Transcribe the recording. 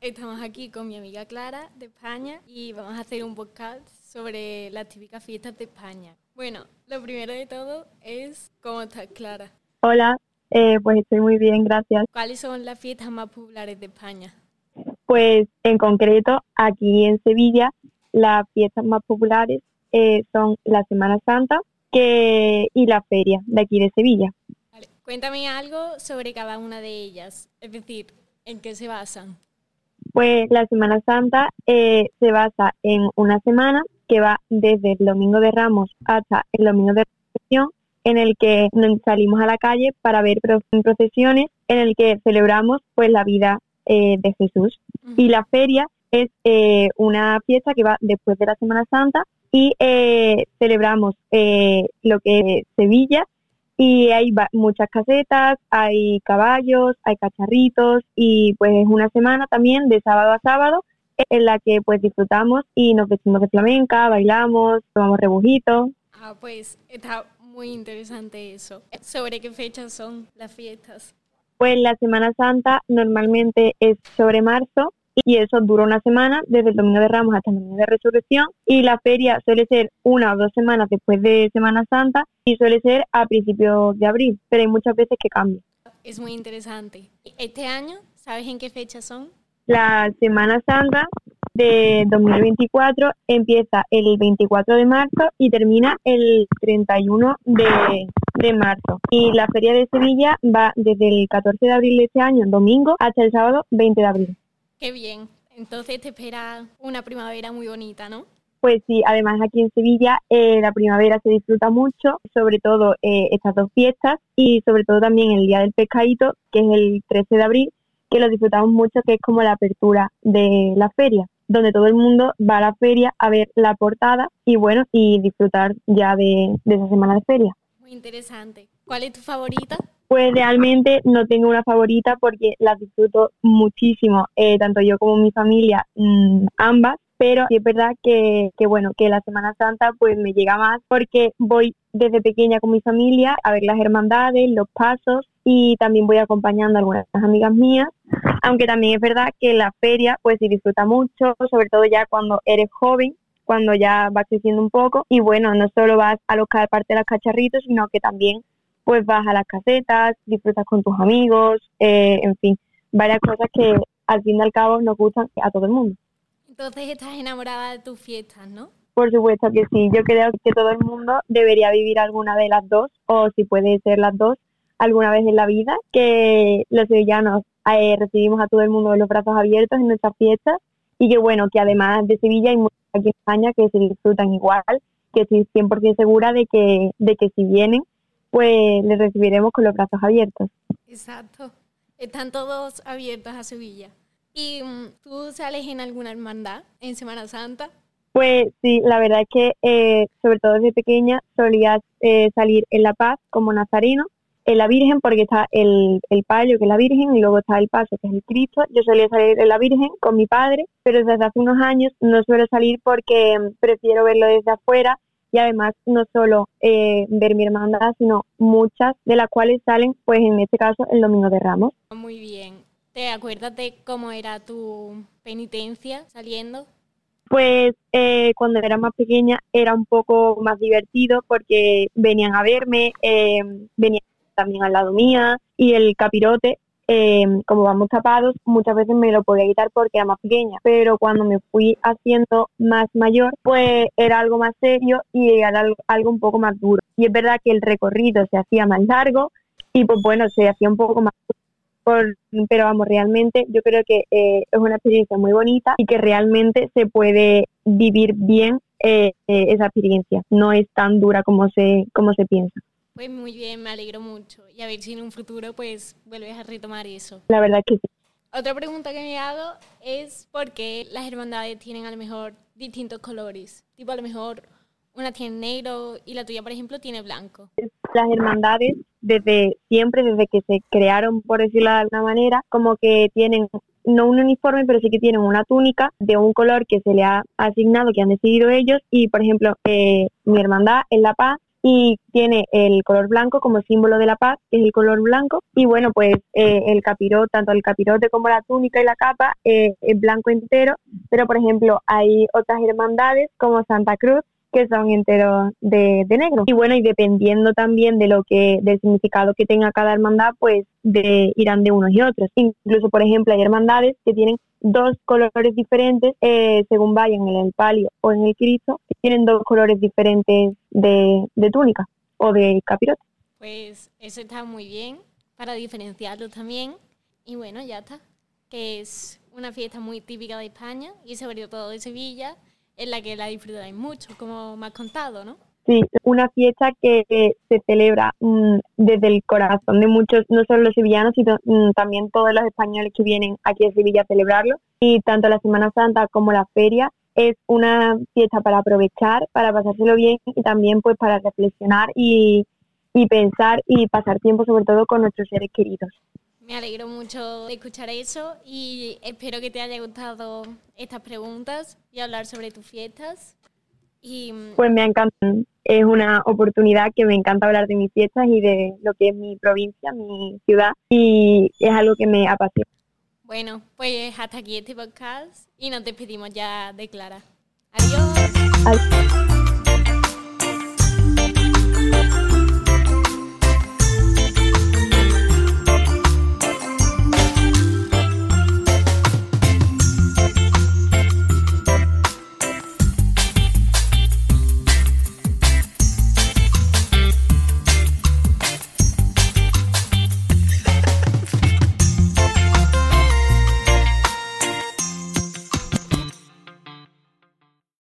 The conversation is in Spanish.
estamos aquí con mi amiga Clara de España y vamos a hacer un podcast sobre las típicas fiestas de España. Bueno, lo primero de todo es cómo estás, Clara. Hola, eh, pues estoy muy bien, gracias. ¿Cuáles son las fiestas más populares de España? Pues en concreto, aquí en Sevilla, las fiestas más populares eh, son la Semana Santa que, y la feria de aquí de Sevilla. Cuéntame algo sobre cada una de ellas, es decir, ¿en qué se basan? Pues la Semana Santa eh, se basa en una semana que va desde el Domingo de Ramos hasta el Domingo de Resurrección, en el que salimos a la calle para ver procesiones, en el que celebramos pues la vida eh, de Jesús. Y la feria es eh, una fiesta que va después de la Semana Santa y celebramos lo que es Sevilla y hay muchas casetas, hay caballos, hay cacharritos y pues es una semana también de sábado a sábado en la que pues disfrutamos y nos vestimos de flamenca, bailamos, tomamos rebujitos. Ah, pues está muy interesante eso. ¿Sobre qué fechas son las fiestas? Pues la Semana Santa normalmente es sobre marzo y eso dura una semana, desde el Domingo de Ramos hasta el Domingo de Resurrección, y la feria suele ser una o dos semanas después de Semana Santa y suele ser a principios de abril, pero hay muchas veces que cambia. Es muy interesante. ¿Este año sabes en qué fecha son? La Semana Santa de 2024 empieza el 24 de marzo y termina el 31 de, de, marzo. Y la Feria de Sevilla va desde el 14 de abril de este año, domingo, hasta el sábado 20 de abril. Qué bien. Entonces te espera una primavera muy bonita, ¿no? Pues sí, además aquí en Sevilla eh, la primavera se disfruta mucho, sobre todo eh, estas dos fiestas y sobre todo también el Día del Pescadito, que es el 13 de abril, que lo disfrutamos mucho, que es como la apertura de la feria, donde todo el mundo va a la feria a ver la portada y bueno, y disfrutar ya de, de esa semana de feria. Muy interesante. ¿Cuál es tu favorita? Pues realmente no tengo una favorita porque las disfruto muchísimo, eh, tanto yo como mi familia, mm, ambas, pero es verdad que, que, bueno, que la Semana Santa pues me llega más porque voy desde pequeña con mi familia a ver las hermandades, los pasos y también voy acompañando a algunas amigas mías, aunque también es verdad que la feria pues sí disfruta mucho, sobre todo ya cuando eres joven, cuando ya vas creciendo un poco y bueno, no solo vas a los parte de los cacharritos, sino que también pues vas a las casetas, disfrutas con tus amigos, eh, en fin, varias cosas que al fin y al cabo nos gustan a todo el mundo. Entonces estás enamorada de tus fiestas, ¿no? Por supuesto que sí, yo creo que todo el mundo debería vivir alguna de las dos, o si puede ser las dos, alguna vez en la vida, que los sevillanos eh, recibimos a todo el mundo de los brazos abiertos en nuestras fiestas y que bueno, que además de Sevilla hay muchas aquí en España que se disfrutan igual, que estoy 100% segura de que, de que si vienen pues les recibiremos con los brazos abiertos. Exacto. Están todos abiertos a Sevilla. ¿Y mm, tú sales en alguna hermandad en Semana Santa? Pues sí, la verdad es que eh, sobre todo desde pequeña solía eh, salir en La Paz como nazareno, en la Virgen porque está el, el palio que es la Virgen y luego está el paso que es el Cristo. Yo solía salir en la Virgen con mi padre, pero desde hace unos años no suelo salir porque mm, prefiero verlo desde afuera y además no solo eh, ver mi hermandad, sino muchas de las cuales salen, pues en este caso, el Domingo de Ramos. Muy bien. ¿Te acuerdas de cómo era tu penitencia saliendo? Pues eh, cuando era más pequeña era un poco más divertido porque venían a verme, eh, venían también al lado mía y el capirote eh, como vamos tapados, muchas veces me lo podía quitar porque era más pequeña, pero cuando me fui haciendo más mayor, pues era algo más serio y era algo, un poco más duro. Y es verdad que el recorrido se hacía más largo y pues bueno, se hacía un poco más por, pero vamos, realmente yo creo que eh, es una experiencia muy bonita y que realmente se puede vivir bien eh, esa experiencia. No es tan dura como se, como se piensa. Pues muy bien, me alegro mucho. Y a ver si en un futuro pues vuelves a retomar eso. La verdad que sí. Otra pregunta que me hago es por qué las hermandades tienen a lo mejor distintos colores. Tipo a lo mejor una tiene negro y la tuya, por ejemplo, tiene blanco. Las hermandades, desde siempre, desde que se crearon, por decirlo de alguna manera, como que tienen no un uniforme, pero sí que tienen una túnica de un color que se le ha asignado, que han decidido ellos. Y, por ejemplo, eh, mi hermandad en La Paz y tiene el color blanco como símbolo de la paz, que es el color blanco. Y bueno, pues eh, el capirote, tanto el capirote como la túnica y la capa eh, es blanco entero, pero por ejemplo hay otras hermandades como Santa Cruz que son enteros de, negro. Y bueno, y dependiendo también de lo que, del significado que tenga cada hermandad, pues de, irán de unos y otros. Incluso, por ejemplo, hay hermandades que tienen dos colores diferentes eh, según vayan en el palio o en el Cristo, tienen dos colores diferentes de, de túnica o de capirote. Pues eso está muy bien para diferenciarlos también. Y bueno, ya está. Que es una fiesta muy típica de España y sobre todo de Sevilla en la que la disfrutáis mucho, como me has contado, ¿no? Sí, una fiesta que se celebra mm, desde el corazón de muchos, no solo los sevillanos, sino mm, también todos los españoles que vienen aquí a Sevilla a celebrarlo. Y tanto la Semana Santa como la feria es una fiesta para aprovechar, para pasárselo bien y también pues para reflexionar y pensar y pasar tiempo sobre todo con nuestros seres queridos. Me alegro mucho de escuchar eso y espero que te haya gustado estas preguntas y hablar sobre tus fiestas. Y... Mm, pues me encanta, es una oportunidad que me encanta hablar de mis fiestas y de lo que es mi provincia, mi ciudad y es algo que me apasiona. Bueno, pues hasta aquí este podcast y nos despedimos ya de Clara. Adiós. Adiós.